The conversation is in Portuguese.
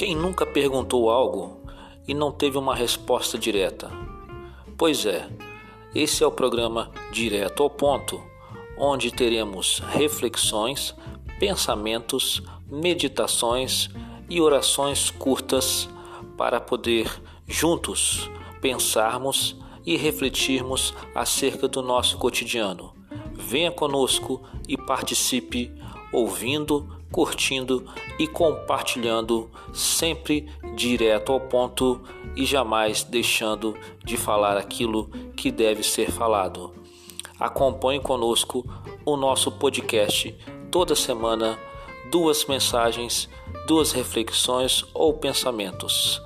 Quem nunca perguntou algo e não teve uma resposta direta? Pois é, esse é o programa Direto ao Ponto, onde teremos reflexões, pensamentos, meditações e orações curtas para poder juntos pensarmos e refletirmos acerca do nosso cotidiano. Venha conosco e participe ouvindo, curtindo e compartilhando, sempre direto ao ponto e jamais deixando de falar aquilo que deve ser falado. Acompanhe conosco o nosso podcast toda semana, duas mensagens, duas reflexões ou pensamentos.